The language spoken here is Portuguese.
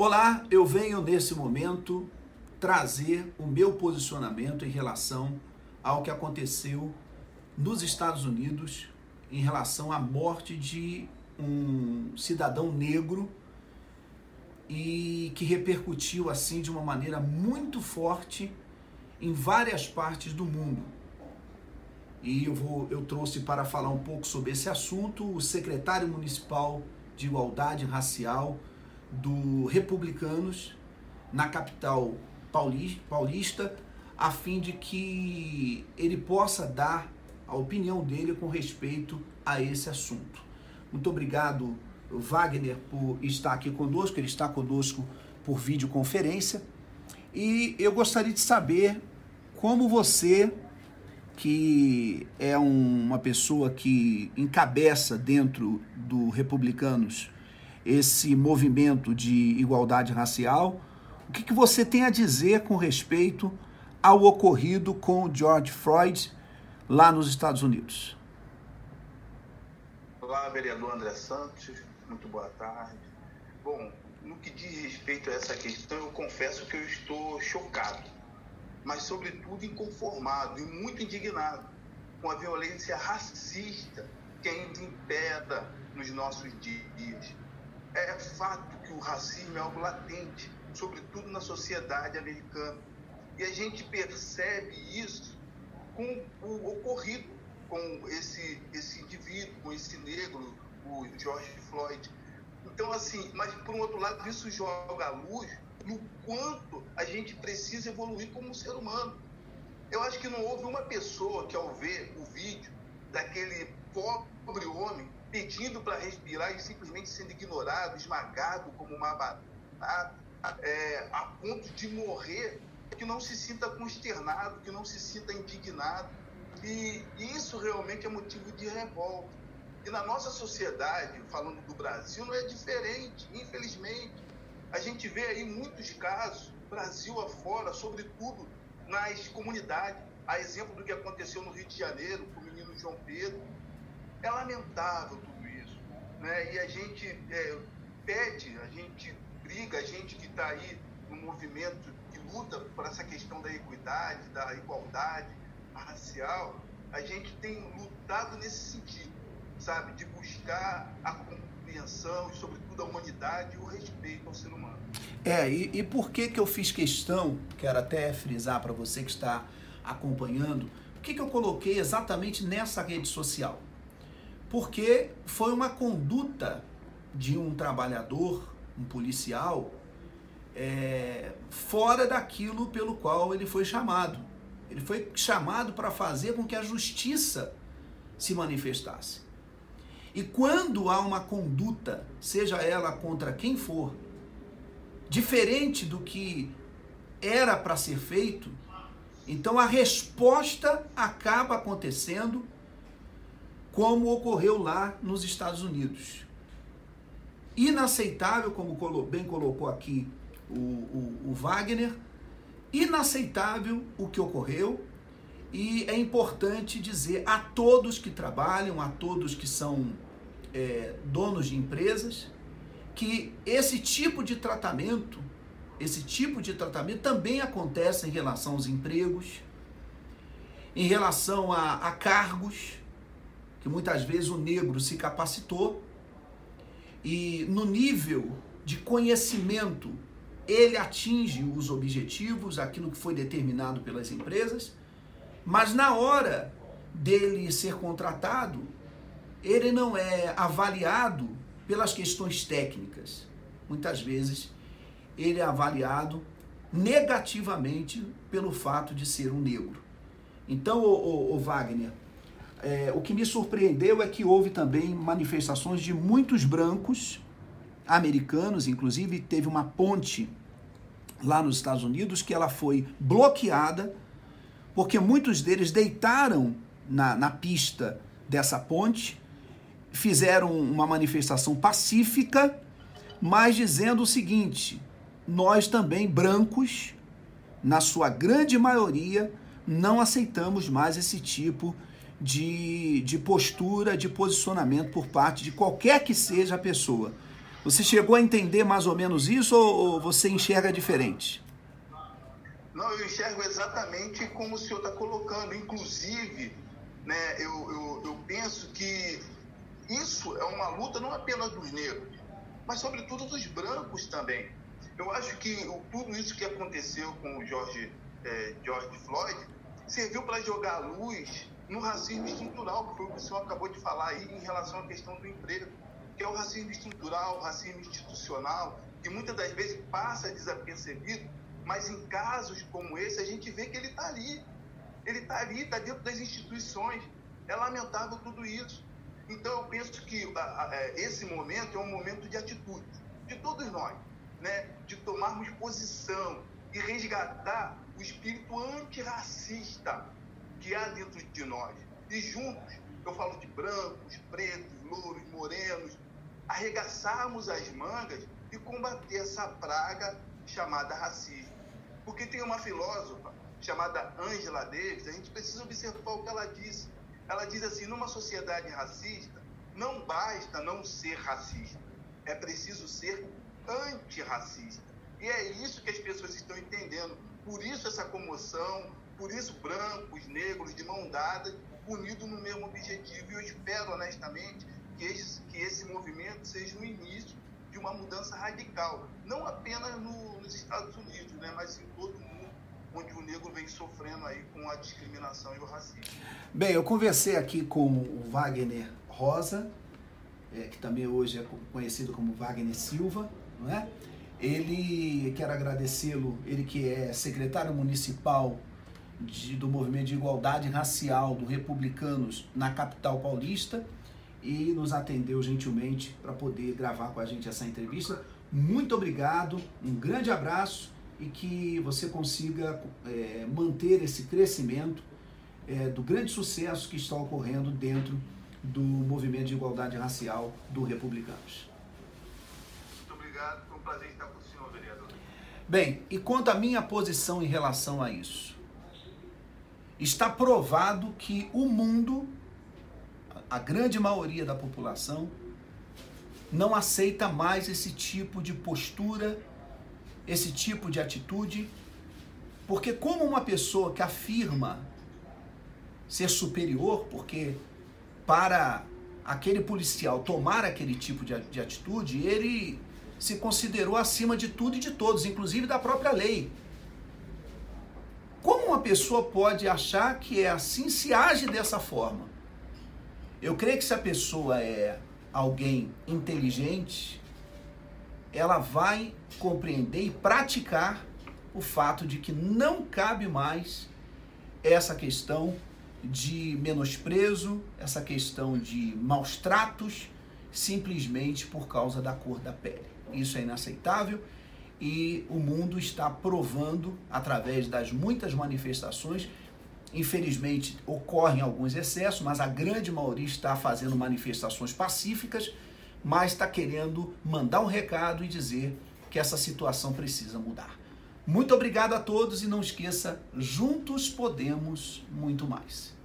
Olá, eu venho nesse momento trazer o meu posicionamento em relação ao que aconteceu nos Estados Unidos em relação à morte de um cidadão negro e que repercutiu assim de uma maneira muito forte em várias partes do mundo. E eu, vou, eu trouxe para falar um pouco sobre esse assunto o secretário municipal de Igualdade Racial do Republicanos na capital paulista, a fim de que ele possa dar a opinião dele com respeito a esse assunto. Muito obrigado, Wagner, por estar aqui conosco. Ele está conosco por videoconferência. E eu gostaria de saber como você, que é uma pessoa que encabeça dentro do Republicanos esse movimento de igualdade racial. O que, que você tem a dizer com respeito ao ocorrido com George Floyd lá nos Estados Unidos? Olá, vereador André Santos, muito boa tarde. Bom, no que diz respeito a essa questão, eu confesso que eu estou chocado, mas, sobretudo, inconformado e muito indignado com a violência racista que ainda impera nos nossos dias é fato que o racismo é algo latente, sobretudo na sociedade americana. E a gente percebe isso com o ocorrido com esse, esse indivíduo, com esse negro, o George Floyd. Então, assim, mas por um outro lado, isso joga a luz no quanto a gente precisa evoluir como ser humano. Eu acho que não houve uma pessoa que, ao ver o daquele pobre homem pedindo para respirar e simplesmente sendo ignorado, esmagado como uma batata, é, a ponto de morrer, que não se sinta consternado, que não se sinta indignado. E isso realmente é motivo de revolta. E na nossa sociedade, falando do Brasil, não é diferente, infelizmente. A gente vê aí muitos casos, Brasil afora, sobretudo nas comunidades. A exemplo do que aconteceu no Rio de Janeiro João Pedro, é lamentável tudo isso. Né? E a gente é, pede, a gente briga, a gente que está aí no movimento que luta por essa questão da equidade, da igualdade racial, a gente tem lutado nesse sentido, sabe? De buscar a compreensão e, sobretudo, a humanidade e o respeito ao ser humano. É, e, e por que, que eu fiz questão, quero até frisar para você que está acompanhando, por que, que eu coloquei exatamente nessa rede social? porque foi uma conduta de um trabalhador, um policial, é, fora daquilo pelo qual ele foi chamado. Ele foi chamado para fazer com que a justiça se manifestasse. E quando há uma conduta, seja ela contra quem for, diferente do que era para ser feito, então a resposta acaba acontecendo como ocorreu lá nos Estados Unidos. Inaceitável, como bem colocou aqui o, o, o Wagner, inaceitável o que ocorreu e é importante dizer a todos que trabalham, a todos que são é, donos de empresas, que esse tipo de tratamento, esse tipo de tratamento também acontece em relação aos empregos, em relação a, a cargos, que muitas vezes o negro se capacitou e no nível de conhecimento ele atinge os objetivos, aquilo que foi determinado pelas empresas, mas na hora dele ser contratado, ele não é avaliado pelas questões técnicas. Muitas vezes ele é avaliado negativamente pelo fato de ser um negro. Então, o, Wagner, é, o que me surpreendeu é que houve também manifestações de muitos brancos americanos, inclusive teve uma ponte lá nos Estados Unidos que ela foi bloqueada porque muitos deles deitaram na, na pista dessa ponte, fizeram uma manifestação pacífica, mas dizendo o seguinte: nós também brancos, na sua grande maioria, não aceitamos mais esse tipo de de, postura, de posicionamento por parte de qualquer que seja a pessoa. Você chegou a entender mais ou menos isso ou você enxerga diferente? Não, eu enxergo exatamente como o senhor está colocando. Inclusive, né, eu, eu, eu penso que isso é uma luta não apenas dos negros, mas sobretudo dos brancos também. Eu acho que tudo isso que aconteceu com o George, é, George Floyd serviu para jogar luz no racismo estrutural, que foi o que o senhor acabou de falar aí em relação à questão do emprego, que é o racismo estrutural, o racismo institucional, que muitas das vezes passa desapercebido mas em casos como esse, a gente vê que ele está ali. Ele está ali, está dentro das instituições. É lamentável tudo isso. Então, eu penso que a, a, é, esse momento é um momento de atitude, de todos nós, né? de tomarmos posição e resgatar o espírito antirracista que há dentro de nós. E juntos, eu falo de brancos, pretos, louros, morenos, arregaçarmos as mangas e combater essa praga chamada racismo. Porque tem uma filósofa chamada Angela Davis, a gente precisa observar o que ela disse. Ela diz assim: numa sociedade racista, não basta não ser racista, é preciso ser antirracista. E é isso que as pessoas estão entendendo. Por isso essa comoção, por isso brancos, negros, de mão dada, unidos no mesmo objetivo. E eu espero honestamente que esse, que esse movimento seja o início de uma mudança radical, não apenas no, nos Estados Unidos, né, mas em todo o mundo, onde o negro vem sofrendo aí com a discriminação e o racismo. Bem, eu conversei aqui com o Wagner Rosa, é, que também hoje é conhecido como Wagner Silva, não é? Ele, quero agradecê-lo, ele que é secretário municipal de, do Movimento de Igualdade Racial do Republicanos na capital paulista, e nos atendeu gentilmente para poder gravar com a gente essa entrevista. Muito obrigado, um grande abraço e que você consiga é, manter esse crescimento é, do grande sucesso que está ocorrendo dentro do movimento de igualdade racial do Republicanos. Muito obrigado, foi um prazer estar com o senhor, vereador. Bem, e quanto à minha posição em relação a isso? Está provado que o mundo a grande maioria da população não aceita mais esse tipo de postura, esse tipo de atitude, porque como uma pessoa que afirma ser superior, porque para aquele policial tomar aquele tipo de, de atitude, ele se considerou acima de tudo e de todos, inclusive da própria lei. Como uma pessoa pode achar que é assim se age dessa forma? Eu creio que se a pessoa é alguém inteligente, ela vai compreender e praticar o fato de que não cabe mais essa questão de menosprezo, essa questão de maus tratos, simplesmente por causa da cor da pele. Isso é inaceitável e o mundo está provando, através das muitas manifestações, Infelizmente, ocorrem alguns excessos, mas a grande maioria está fazendo manifestações pacíficas, mas está querendo mandar um recado e dizer que essa situação precisa mudar. Muito obrigado a todos e não esqueça, juntos podemos muito mais.